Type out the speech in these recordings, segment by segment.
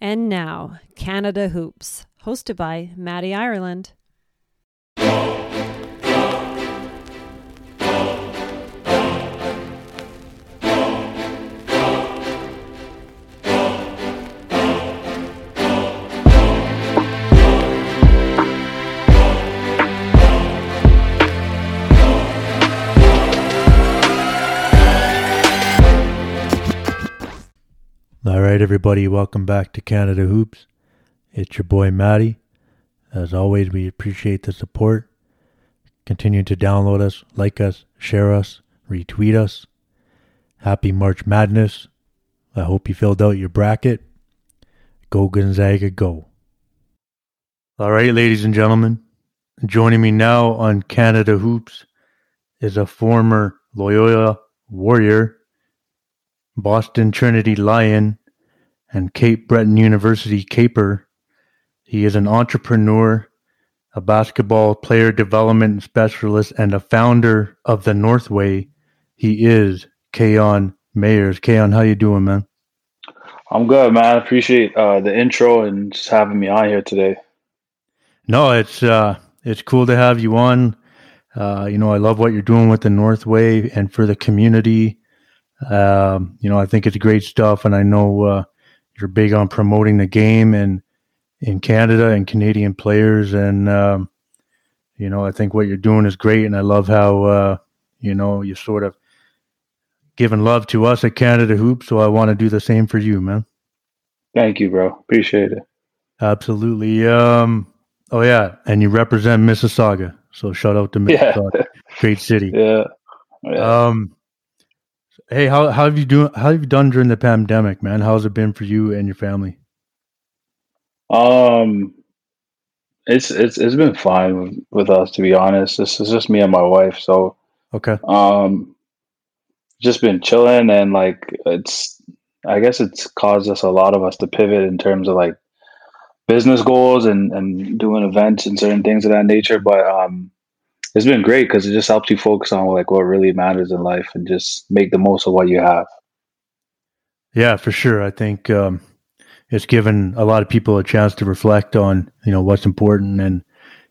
And now, Canada Hoops, hosted by Maddie Ireland. Right, everybody, welcome back to Canada Hoops. It's your boy Matty. As always, we appreciate the support. Continue to download us, like us, share us, retweet us. Happy March Madness. I hope you filled out your bracket. Go Gonzaga, go. All right, ladies and gentlemen, joining me now on Canada Hoops is a former Loyola Warrior, Boston Trinity Lion, and Cape Breton University Caper. He is an entrepreneur, a basketball player development specialist, and a founder of the Northway. He is Kayon Mayers. Kayon, how you doing, man? I'm good, man. I appreciate uh, the intro and just having me on here today. No, it's uh, it's cool to have you on. Uh, you know, I love what you're doing with the Northway and for the community. Um, you know, I think it's great stuff, and I know uh, you're big on promoting the game and in Canada and Canadian players. And um, you know, I think what you're doing is great, and I love how uh, you know you sort of giving love to us at Canada Hoop. So I want to do the same for you, man. Thank you, bro. Appreciate it. Absolutely. Um, oh yeah, and you represent Mississauga, so shout out to Mississauga, Yeah. great city. yeah. yeah. Um, hey, how how have you doing? How have you done during the pandemic, man? How's it been for you and your family? um, it's it's it's been fine with, with us to be honest. This is just me and my wife, so Okay. um, just been chilling and like it's. I guess it's caused us a lot of us to pivot in terms of like business goals and and doing events and certain things of that nature. But um, it's been great because it just helps you focus on like what really matters in life and just make the most of what you have. Yeah, for sure. I think um, it's given a lot of people a chance to reflect on you know what's important and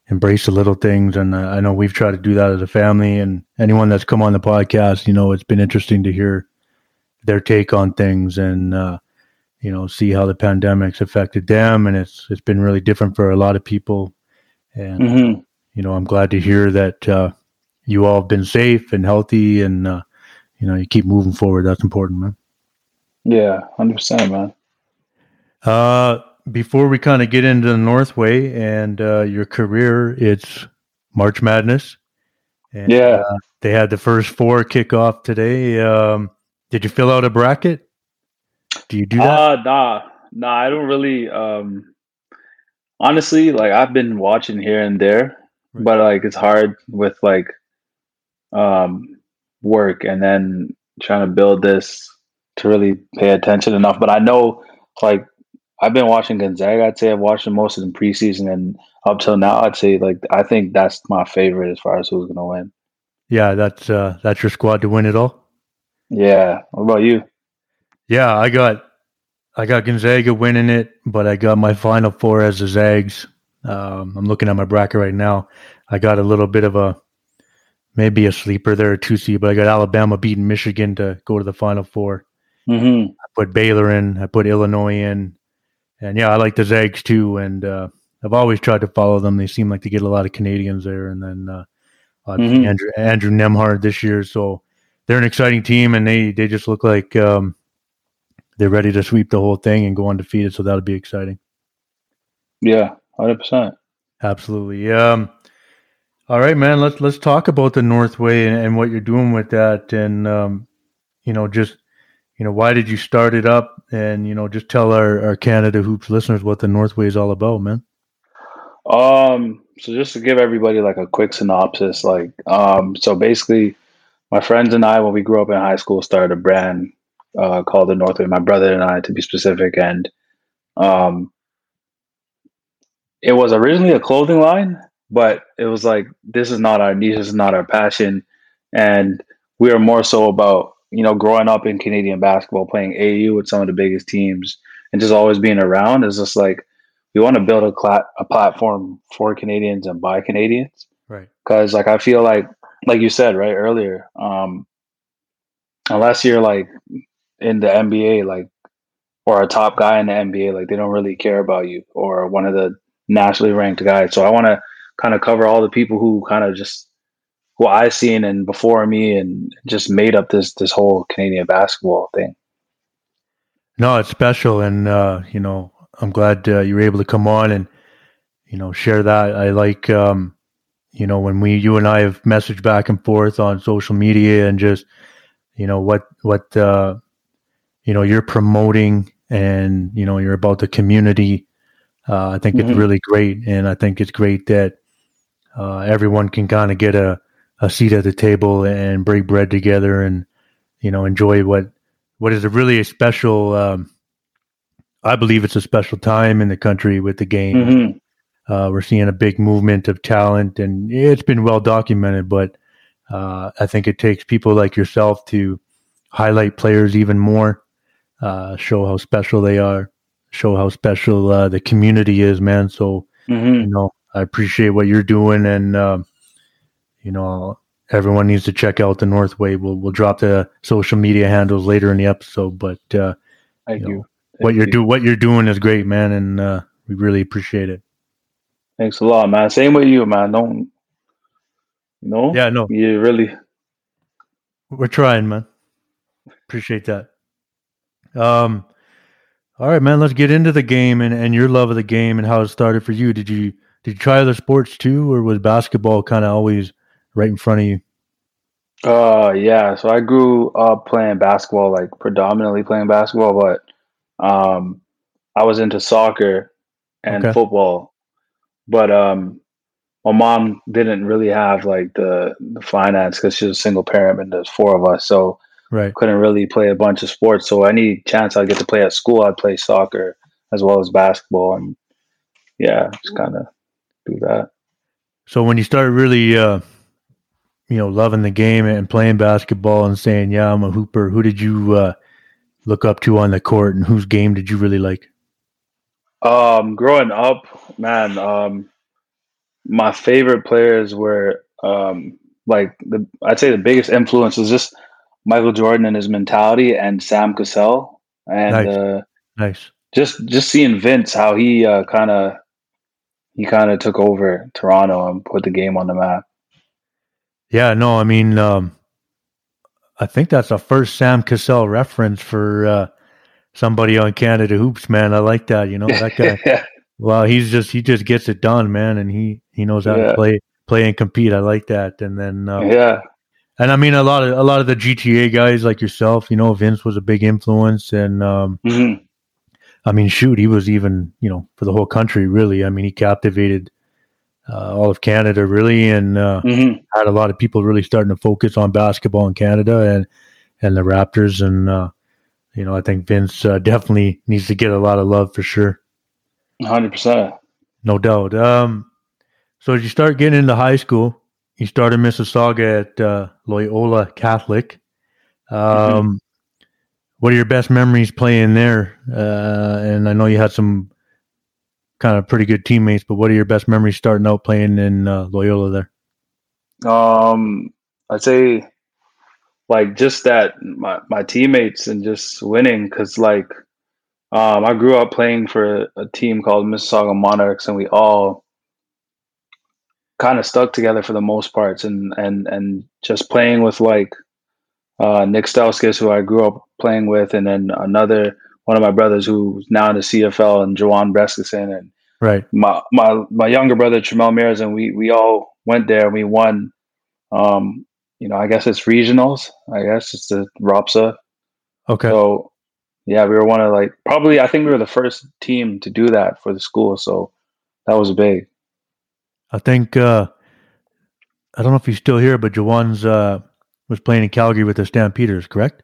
embrace the little things. And uh, I know we've tried to do that as a family. And anyone that's come on the podcast, you know, it's been interesting to hear their take on things and uh, you know see how the pandemic's affected them. And it's it's been really different for a lot of people. And hmm you know, I'm glad to hear that uh, you all have been safe and healthy, and uh, you know, you keep moving forward. That's important, man. Yeah, hundred percent, man. Uh, before we kind of get into the Northway and uh, your career, it's March Madness. And, Yeah. uh, they had the first four kickoff today. Um, did you fill out a bracket? Do you do that? Uh nah, nah. I don't really. Um, honestly, like I've been watching here and there, Right. but like it's hard with like um work and then trying to build this to really pay attention enough. But I know, like, I've been watching Gonzaga. I'd say I've watched them most of the preseason, and up till now, I'd say like I think that's my favorite as far as who's gonna win. yeah, that's uh, that's your squad to win it all. Yeah. What about you? Yeah, I got I got Gonzaga winning it, but I got my final four as the Zags. Um, I'm looking at my bracket right now. I got a little bit of a maybe a sleeper there, a two seed, but I got Alabama beating Michigan to go to the final four. hmm I put Baylor in, I put Illinois in, and yeah, I like the Zags too. And uh, I've always tried to follow them. They seem like to get a lot of Canadians there, and then uh, Mhm. Andrew Andrew Nembhard this year. So they're an exciting team, and they they just look like um, they're ready to sweep the whole thing and go undefeated. So that'll be exciting. Yeah, hundred percent. Absolutely. Um, all right, man. Let's let's talk about the Northway and, and what you're doing with that, and um, you know, just you know, why did you start it up, and you know, just tell our, our Canada hoops listeners what the Northway is all about, man. Um, so just to give everybody like a quick synopsis, like, um, so basically, my friends and I, when we grew up in high school, started a brand uh, called the Northway. My brother and I, to be specific, and um, it was originally a clothing line, but it was like this is not our niche, this is not our passion, and we are more so about you know growing up in Canadian basketball, playing AU with some of the biggest teams, and just always being around is just like we want to build a, cla- a platform for Canadians and by Canadians. Right. Because like I feel like like you said right earlier, um, unless you're like in the NBA, like or a top guy in the NBA, like they don't really care about you or one of the nationally ranked guys. So I want to kind of cover all the people who kind of just who I've seen and before me and just made up this this whole Canadian basketball thing. No, it's special, and uh, you know I'm glad uh, you were able to come on and you know share that. I like um, you know when we you and I have messaged back and forth on social media and just you know what what uh, you know you're promoting and you know you're about the community. Uh, I think mm-hmm. it's really great, and I think it's great that uh, everyone can kind of get a, a seat at the table and break bread together and you know enjoy what what is a really a special um, I believe it's a special time in the country with the game. Mm-hmm. Uh, we're seeing a big movement of talent, and it's been well documented. But uh, I think it takes people like yourself to highlight players even more, uh, show how special they are, show how special uh, the community is, man. So mm-hmm. you know, I appreciate what you're doing, and um, you know, everyone needs to check out the Northway. We'll we'll drop the social media handles later in the episode, but uh, thank you. Know, what you're do what you're doing is great, man, and uh, we really appreciate it. Thanks a lot, man. Same with you, man. Don't you know? Yeah, no. You really We're trying, man. Appreciate that. Um all right, man, let's get into the game and, and your love of the game and how it started for you. Did you did you try other sports too, or was basketball kind of always right in front of you? Uh yeah, so I grew up playing basketball, like predominantly playing basketball, but um, I was into soccer and okay. football, but um, my mom didn't really have like the, the finance because she's a single parent and there's four of us, so right couldn't really play a bunch of sports. So any chance I get to play at school, I'd play soccer as well as basketball, and yeah, just kind of do that. So when you started really, uh, you know, loving the game and playing basketball and saying, "Yeah, I'm a hooper," who did you uh, look up to on the court, and whose game did you really like? Um, growing up, man, um, my favorite players were um, like the I'd say the biggest influence was just Michael Jordan and his mentality, and Sam Cassell, and nice. Uh, nice. Just just seeing Vince how he uh, kind of he kind of took over Toronto and put the game on the map. Yeah, no, I mean, um, I think that's the first Sam Cassell reference for uh, somebody on Canada Hoops, man. I like that. You know that guy. yeah. Well, he's just he just gets it done, man, and he he knows how yeah. to play play and compete. I like that. And then uh, yeah, and I mean a lot of a lot of the GTA guys like yourself. You know, Vince was a big influence, and um, mm-hmm. I mean, shoot, he was even you know for the whole country really. I mean, he captivated uh, all of Canada, really, and uh, mm-hmm. had a lot of people really starting to focus on basketball in Canada and and the Raptors. And uh, you know, I think Vince uh, definitely needs to get a lot of love for sure. Hundred percent, no doubt. Um, so as you start getting into high school, you started Mississauga at uh, Loyola Catholic. Um, mm-hmm. What are your best memories playing there? Uh, and I know you had some kind of pretty good teammates. But what are your best memories starting out playing in uh, Loyola there? Um, I'd say like just that my my teammates and just winning because like um, I grew up playing for a team called Mississauga Monarchs, and we all kind of stuck together for the most parts, and and and just playing with like uh, Nick Stauskas, who I grew up playing with, and then another one of my brothers who's now in the CFL and Jawan Brescison and right. my my my younger brother Tramel Mears and we we all went there and we won um you know I guess it's regionals. I guess it's the ROPSA okay. So yeah we were one of like probably I think we were the first team to do that for the school so that was big I think uh I don't know if he's still here but Jawan's uh was playing in Calgary with the Stampeders correct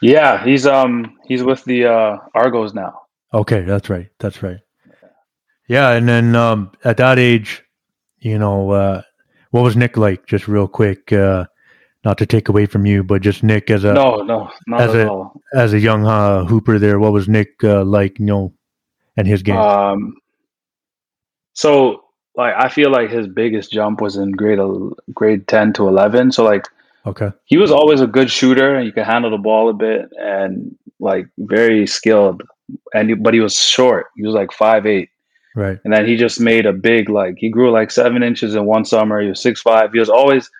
yeah, he's um he's with the uh Argos now. Okay, that's right. That's right. Yeah, and then um at that age, you know, uh what was Nick like? Just real quick. Uh not to take away from you, but just Nick as a no, no, not as a- all. as a young uh, hooper there. What was Nick uh, like? You know, and his game. Um, so like I feel like his biggest jump was in grade grade ten to eleven. So like okay, he was always a good shooter and he could handle the ball a bit and like very skilled. And but he was short. He was like five eight. right. And then he just made a big like he grew like seven inches in one summer. He was six five. He was always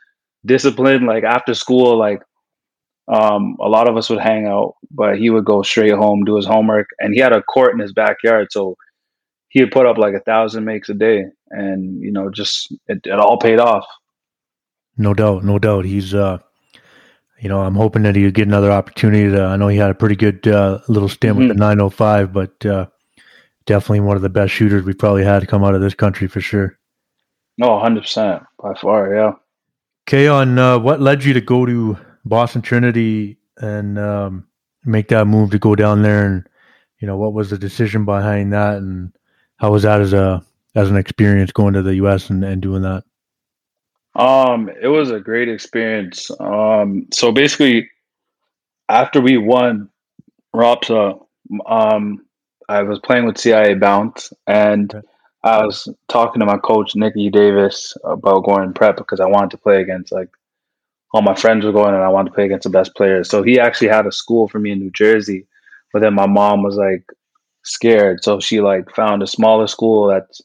disciplined. Like after school, like um, a lot of us would hang out, but he would go straight home, do his homework, and he had a court in his backyard, so he would put up like a thousand makes a day, and you know, just it, it all paid off. No doubt, no doubt. He's, uh, you know, I'm hoping that he'll get another opportunity. To, I know he had a pretty good uh, little stint with the 905, but uh, definitely one of the best shooters we probably had to come out of this country for sure. No, 100 percent by far, yeah. Okay, on uh, what led you to go to Boston Trinity and um, make that move to go down there, and you know, what was the decision behind that, and how was that as a as an experience going to the U.S. and, and doing that? Um, it was a great experience. Um, so basically, after we won ROPSA, um, I was playing with CIA Bounce, and Okay. I was talking to my coach Nicky Davis about going prep because I wanted to play against like all my friends were going, and I wanted to play against the best players. So he actually had a school for me in New Jersey, but then my mom was like scared, so she like found a smaller school that's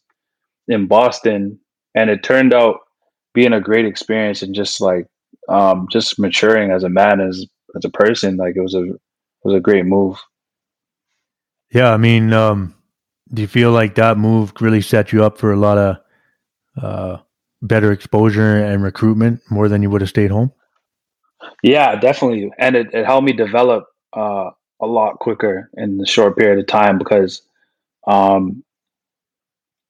in Boston, and it turned out being a great experience and just like um just maturing as a man as as a person like it was a it was a great move. Yeah, I mean, um, do you feel like that move really set you up for a lot of uh, better exposure and recruitment more than you would have stayed home? yeah definitely. And it, it helped me develop uh a lot quicker in the short period of time because um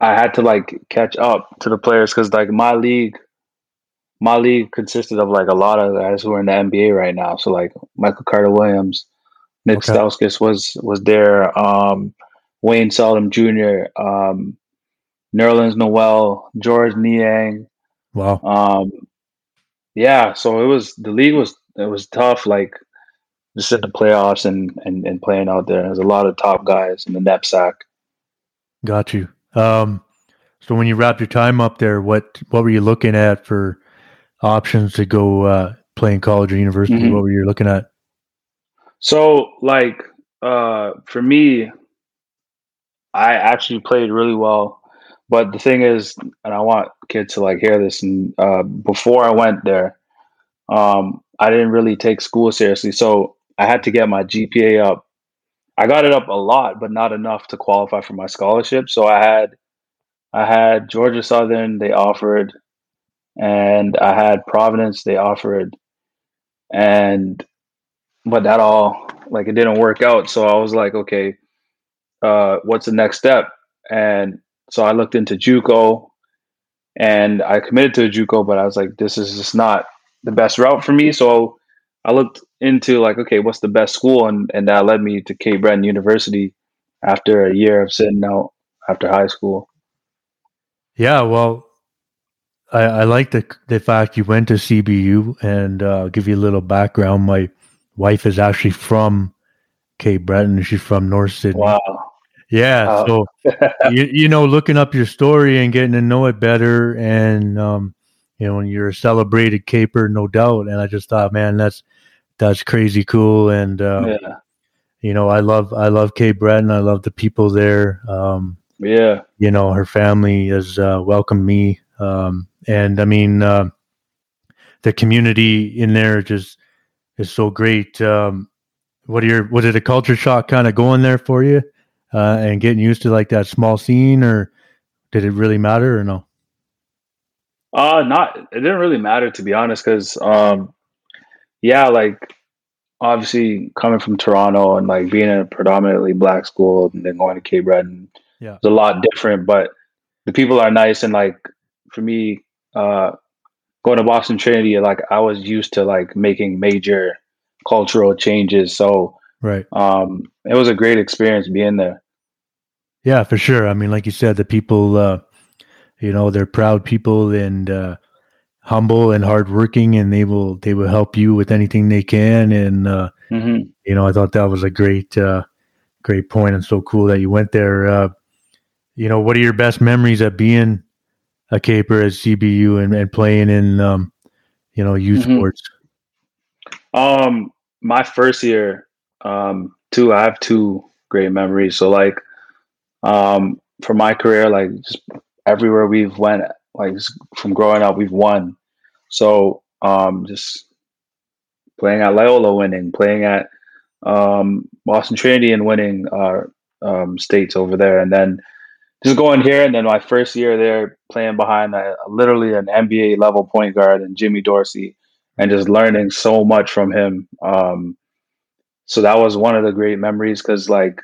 i had to like catch up to the players because like my league my league consisted of like a lot of guys who are in the nba right now so like michael carter williams nick Okay. stauskas was was there um wayne Selden jr um nerlens noel george niang Wow. um yeah so it was the league was it was tough like just in the playoffs and and, and playing out there there's a lot of top guys in the NEPSAC Got you. Um, so when you wrapped your time up there, what what were you looking at for options to go uh, play in college or university? Mhm. What were you looking at? so like uh for me i actually played really well but the thing is and i want kids to like hear this and uh before i went there um i didn't really take school seriously so i had to get my gpa up. I got it up a lot but not enough to qualify for my scholarship. So i had i had georgia southern they offered and i had providence they offered. And but that all like it didn't work out. So i was like okay uh what's the next step? And so i looked into juco and i committed to juco but i was like this is just not the best route for me. So i looked into like okay what's the best school and and that led me to cape breton university after a year of sitting out after high school Yeah, well, I, I like the the fact you went to CBU, and uh, give you a little background. My wife is actually from Cape Breton. She's from North Sydney. wow Yeah, Oh. so you you know, looking up your story and getting to know it better, and um, you know, when you're a celebrated caper, no doubt. And I just thought, man, that's that's crazy cool, and uh, yeah you know, I love I love Cape Breton. I love the people there. Um, yeah you know, her family has uh, welcomed me, um, and I mean, uh, the community in there just is so great. Um, what are your was it a culture shock kind of going there for you uh, and getting used to like that small scene, or did it really matter or no? Uh not it didn't really matter to be honest, because um yeah, like obviously coming from Toronto and like being in a predominantly black school and then going to Cape Breton Yeah. it's a lot different, but the people are nice and like for me, uh going to Boston Trinity, like I was used to like making major cultural changes. So Right. um it was a great experience being there. Yeah, for sure. I mean, like you said, the people, uh, you know, they're proud people and uh, humble and hardworking, and they will they will help you with anything they can. And uh, Mm-hmm. you know, I thought that was a great uh, great point, and so cool that you went there. Uh, you know, what are your best memories of being a caper at CBU and, and playing in um, you know youth Mhm. sports? Um, my first year, um, two, I have two great memories. So like, um, for my career, like just everywhere we've went, like from growing up, we've won. So, um, just playing at Loyola, winning, playing at um, Boston Trinity, and winning uh, um, states over there, and then just going here. And then my first year there, playing behind a, literally an NBA level point guard and Jimmy Dorsey, and just learning so much from him. Um, so that was one of the great memories because like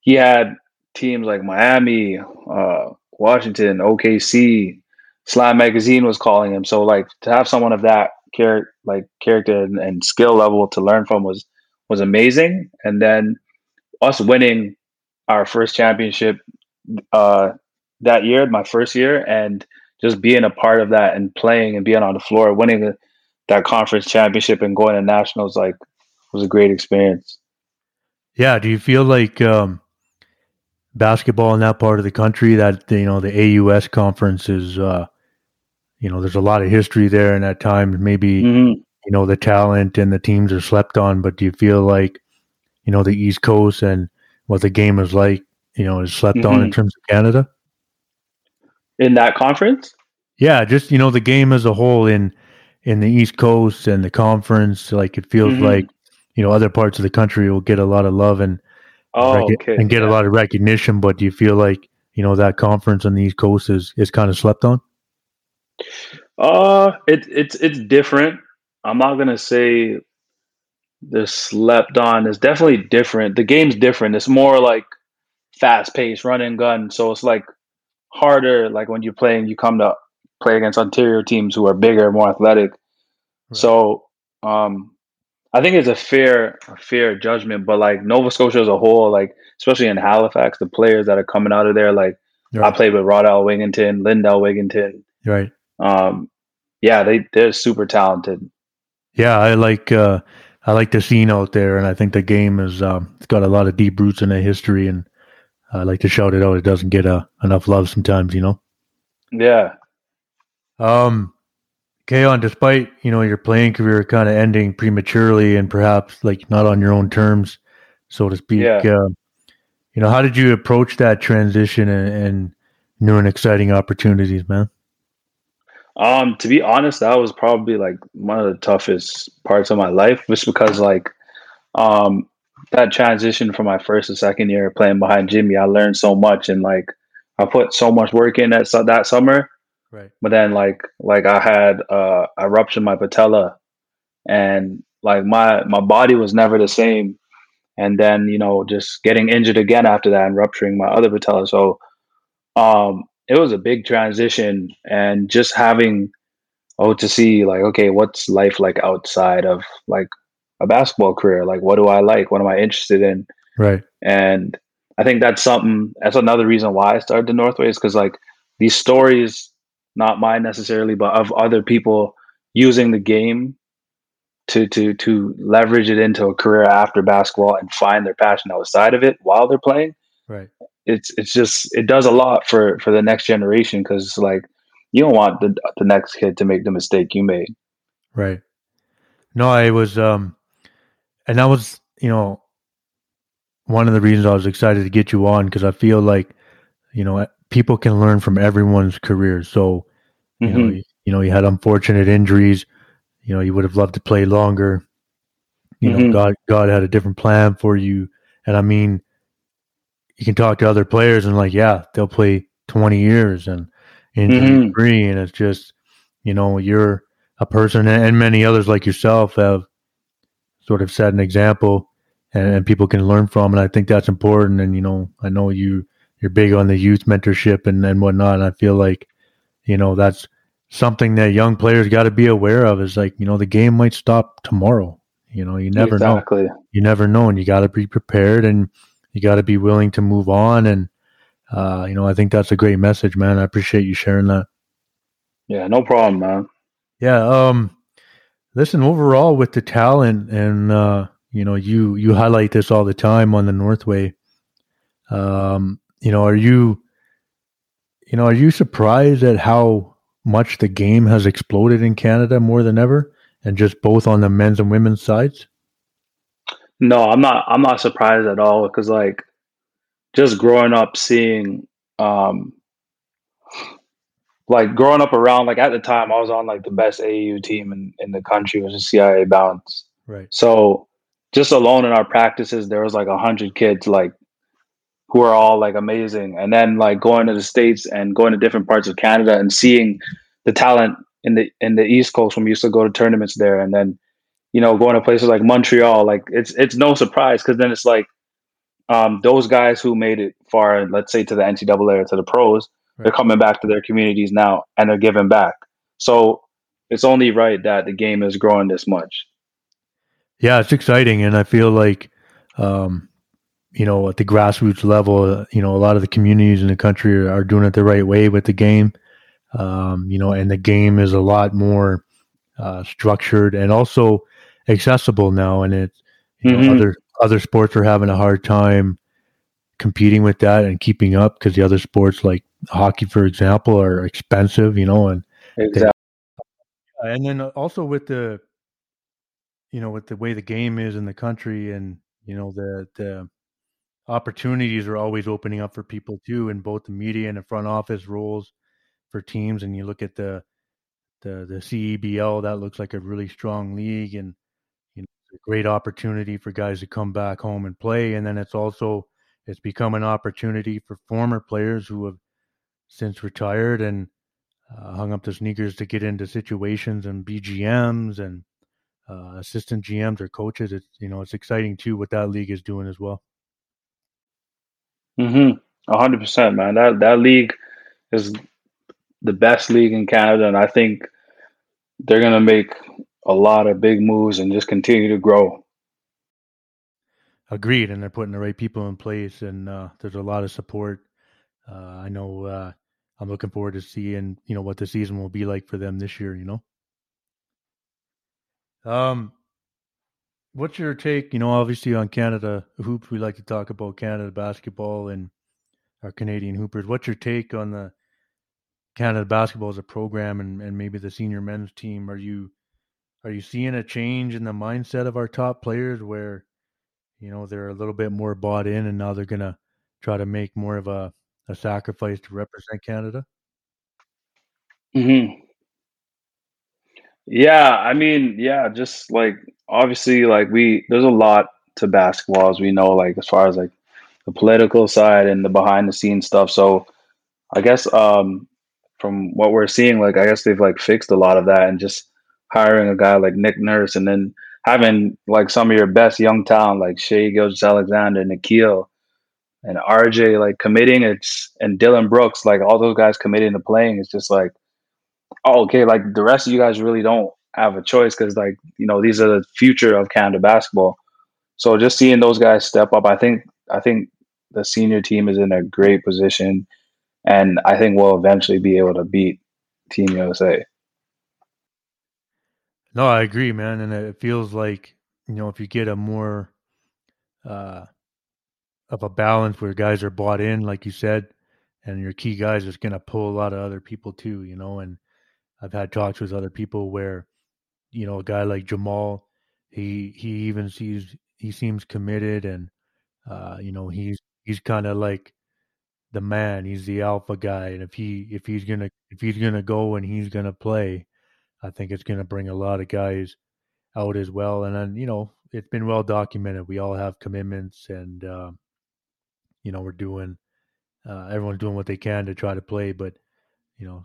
he had teams like Miami, uh, Washington, OKC, Slam Magazine was calling him. So like to have someone of that character, like character and, and skill level to learn from was was amazing. And then us winning our first championship uh, that year, my first year, and just being a part of that and playing and being on the floor, winning the, that conference championship and going to nationals, like was a great experience. Yeah. Do you feel like um, basketball in that part of the country that you know the AUS conference is? Uh, you know, there's a lot of history there, and at times maybe hmm you know the talent and the teams are slept on. But do you feel like you know the East Coast and what the game is like? You know, is slept on in Mhm. terms of Canada. In that conference, Yeah, just you know the game as a whole in in the East Coast and the conference. Like it feels Mhm. like you know other parts of the country will get a lot of love and oh, rec- okay, and get a lot of recognition. But do you feel like you know that conference on the East Coast is is kind of slept on? Uh, it, it's it's different. I'm not gonna say the slept on. It's definitely different. The game's different. It's more like fast paced, run and gun. So it's like harder. Like when you're playing, you come to play against Ontario teams who are bigger, more athletic. So um, I think it's a fair a fair judgment. But like Nova Scotia as a whole, like especially in Halifax, the players that are coming out of there, like I played with Rodell Wigginton, Lindell Wigginton. right. Um, yeah, they they're super talented. Yeah, I like uh, I like the scene out there, and I think the game is um, it's got a lot of deep roots in the history, and I like to shout it out. It doesn't get uh, enough love sometimes, you know. Yeah. Um, Kaon, despite you know your playing career kind of ending prematurely and perhaps like not on your own terms, so to speak, Yeah. uh, you know how did you approach that transition and, and new and exciting opportunities, man? Um, to be honest, that was probably like one of the toughest parts of my life, just because like um that transition from my first to second year playing behind Jimmy, I learned so much and like I put so much work in that su- that summer. Right. But then like like I had uh I ruptured my patella and like my my body was never the same. And then, you know, just getting injured again after that and rupturing my other patella. So um it was a big transition and just having oh to see like okay what's life like outside of like a basketball career like what do i like what am i interested in Right. and i think that's something that's another reason why i started the northways because like these stories not mine necessarily but of other people using the game to to to leverage it into a career after basketball and find their passion outside of it while they're playing Right. It's it's just it does a lot for for the next generation because it's like you don't want the the next kid to make the mistake you made Right. No, I was, um, and that was, you know, one of the reasons I was excited to get you on because I feel like, you know, people can learn from everyone's career. So, you know, Mhm. you, you know, you had unfortunate injuries. You know, you would have loved to play longer. You know, Mhm. God, God had a different plan for you, and I mean, you can talk to other players and like, yeah, they'll play twenty years and injury Mhm. free, and it's just, you know, you're a person, and many others like yourself have sort of set an example, and, and people can learn from, and I think that's important. And you know, I know you you're big on the youth mentorship and and whatnot, and I feel like, you know, that's something that young players got to be aware of. Is like, you know, the game might stop tomorrow. You know, you never know you never know and you got to be prepared and you got to be willing to move on and uh, you know i think that's a great message man i appreciate you sharing that Yeah, no problem, man. Yeah. Um, listen, overall with the talent and, uh, you know, you, you highlight this all the time on the Northway. Um, you know, are you, you know, are you surprised at how much the game has exploded in Canada more than ever and just both on the men's and women's sides? No, I'm not. I'm not surprised at all because like just growing up seeing um like growing up around like at the time I was on like the best AAU team in, in the country was the CIA Bounce. Right. So just alone in our practices there was like a hundred kids like who are all like amazing. And then like going to the States and going to different parts of Canada and seeing the talent in the in the East Coast when we used to go to tournaments there and then, you know, going to places like Montreal, like it's it's no surprise because then it's like um, those guys who made it far, let's say to the NCAA or to the pros, right. they're coming back to their communities now and they're giving back. So it's only right that the game is growing this much. Yeah, it's exciting, and I feel like, um, you know, at the grassroots level, you know, a lot of the communities in the country are, are doing it the right way with the game. Um, you know, and the game is a lot more uh, structured and also accessible now, and it, you mm-hmm. know, other other sports are having a hard time competing with that and keeping up because the other sports like hockey, for example, are expensive, you know, and exactly. They, and then also with the, you know, with the way the game is in the country, and you know the the opportunities are always opening up for people too, in both the media and the front office roles for teams. And you look at the the the CEBL, that looks like a really strong league, and a great opportunity for guys to come back home and play. And then it's also it's become an opportunity for former players who have since retired and uh, hung up the sneakers to get into situations and BGMs and uh, assistant GMs or coaches. It's you know it's exciting too what that league is doing as well. Hmm. hundred percent, man. That that league is the best league in Canada, and I think they're gonna make a lot of big moves and just continue to grow. Agreed, and they're putting the right people in place, and uh, there's a lot of support. Uh, I know uh, I'm looking forward to seeing you know what the season will be like for them this year. You know, um, what's your take? You know, obviously on Canada hoops, we like to talk about Canada basketball and our Canadian hoopers. What's your take on the Canada basketball as a program and, and maybe the senior men's team? Are you are you seeing a change in the mindset of our top players where you know they're a little bit more bought in and now they're going to try to make more of a, a sacrifice to represent canada? Hmm yeah i mean yeah just like obviously like we there's a lot to basketball as we know like as far as like the political side and the behind the scenes stuff so i guess um from what we're seeing like i guess they've like fixed a lot of that and just hiring a guy like Nick Nurse and then having like some of your best young talent like Shai Gilgeous-Alexander, Nickeil, and RJ like committing it's and Dillon Brooks, like all those guys committing to playing, it's just like, oh, okay, like the rest of you guys really don't have a choice because like, you know, these are the future of Canada basketball. So just seeing those guys step up, I think I think the senior team is in a great position and I think we'll eventually be able to beat Team USA. No, I agree, man, and it feels like you know if you get a more uh, of a balance where guys are bought in, like you said, and your key guys is going to pull a lot of other people too, you know. And I've had talks with other people where, you know, a guy like Jamal, he he even sees he seems committed, and uh, you know he's he's kind of like the man. He's the alpha guy, and if he if he's gonna if he's gonna go and he's gonna play, I think it's going to bring a lot of guys out as well. And then, you know, it's been well documented. We all have commitments and, uh, you know, we're doing, uh, everyone's doing what they can to try to play, but, you know,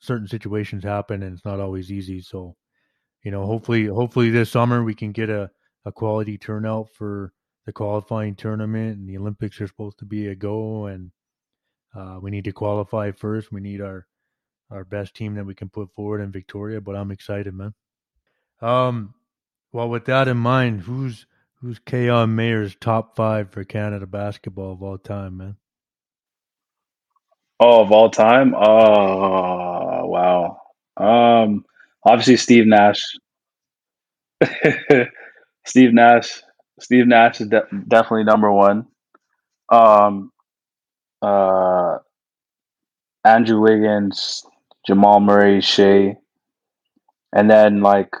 certain situations happen and it's not always easy. So, you know, hopefully, hopefully this summer we can get a, a quality turnout for the qualifying tournament and the Olympics are supposed to be a go and, uh, we need to qualify first. We need our our best team that we can put forward in Victoria. But I'm excited, man. Um, well, with that in mind, who's who's Keyon Mayer's top five for Canada basketball of all time, man? Oh, of all time? Oh, wow. Um, obviously Steve Nash. Steve Nash. Steve Nash is de- definitely number one. Um, uh, Andrew Wiggins, Jamal Murray, Shai, and then like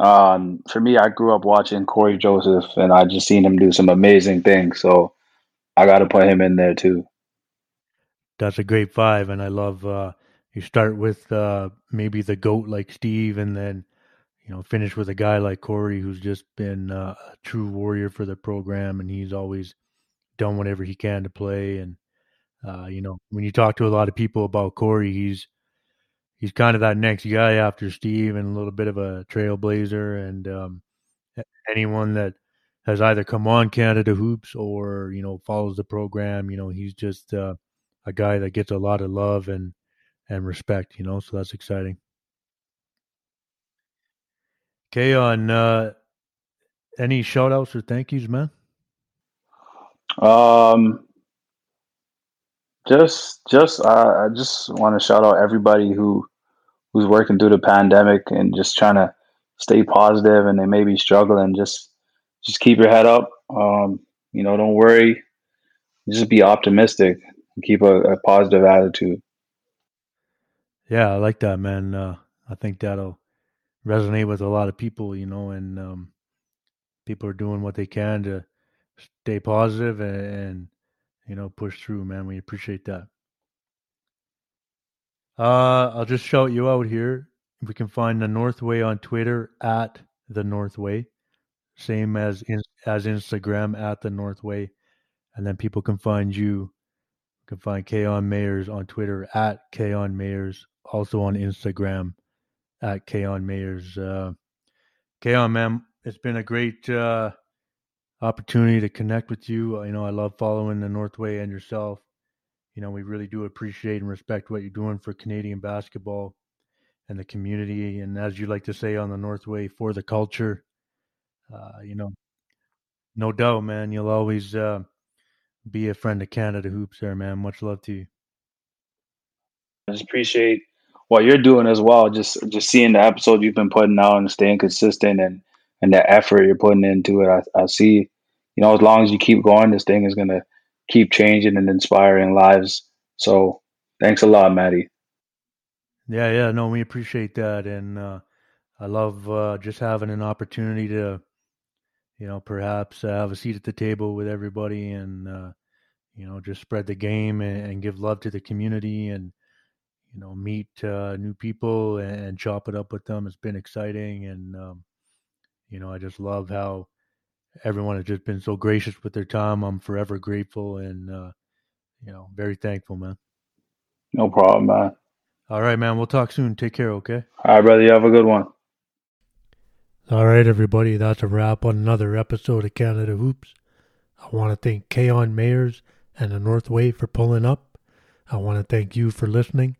um, for me, I grew up watching Cory Joseph, and I just seen him do some amazing things. So I got to put him in there too. That's a great five, and I love uh, you start with uh, maybe the goat like Steve, and then you know finish with a guy like Cory, who's just been uh, a true warrior for the program, and he's always done whatever he can to play. And uh, you know, when you talk to a lot of people about Corey, he's he's kind of that next guy after Steve, and a little bit of a trailblazer. And um, anyone that has either come on Canada Hoops or you know follows the program, you know, he's just uh, a guy that gets a lot of love and and respect. You know, so that's exciting. Okay, on uh, any shout outs or thank yous, man? Um, just, just, uh, I just want to shout out everybody who who's working through the pandemic and just trying to stay positive, and they may be struggling. Just, just keep your head up. Um, you know, don't worry. Just be optimistic and keep a, a positive attitude. Yeah, I like that, man. Uh, I think that'll resonate with a lot of people, you know, and um, people are doing what they can to stay positive and, and you know push through, man. We appreciate that. Uh, I'll just shout you out here. We can find the Northway on Twitter at the Northway, same as in, as Instagram at the Northway, and then people can find you. you can find Kaon Mayers on Twitter at Kaon Mayers, also on Instagram at Kaon Mayers. Uh, Kaon, man, it's been a great uh, opportunity to connect with you. You know, I love following the Northway and yourself. You know, we really do appreciate and respect what you're doing for Canadian basketball and the community. And as you like to say on the Northway, for the culture. Uh, you know, no doubt, man. You'll always uh, be a friend of Canada hoops, there, man. Much love to you. I just appreciate what you're doing as well. Just just seeing the episode you've been putting out and staying consistent and and the effort you're putting into it. I, I see, you know, as long as you keep going, this thing is gonna keep changing and inspiring lives. So thanks a lot, Maddie. Yeah, yeah, no, we appreciate that, and uh, I love uh, just having an opportunity to, you know, perhaps uh, have a seat at the table with everybody, and uh, you know, just spread the game and, and, give love to the community, and you know, meet uh, new people and, and, chop it up with them. It's been exciting, and um, you know, I just love how everyone has just been so gracious with their time. I'm forever grateful, and uh, you know, very thankful, man. No problem, man. All right, man. We'll talk soon. Take care, okay? All right, brother. You have a good one. All right, everybody. That's a wrap on another episode of Canada Hoops. I want to thank Kaon Mayers and the Northway for pulling up. I want to thank you for listening.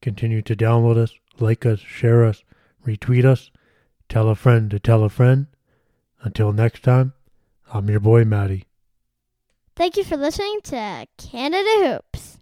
Continue to download us, like us, share us, retweet us, tell a friend to tell a friend. Until next time, I'm your boy, Maddie. Thank you for listening to Canada Hoops.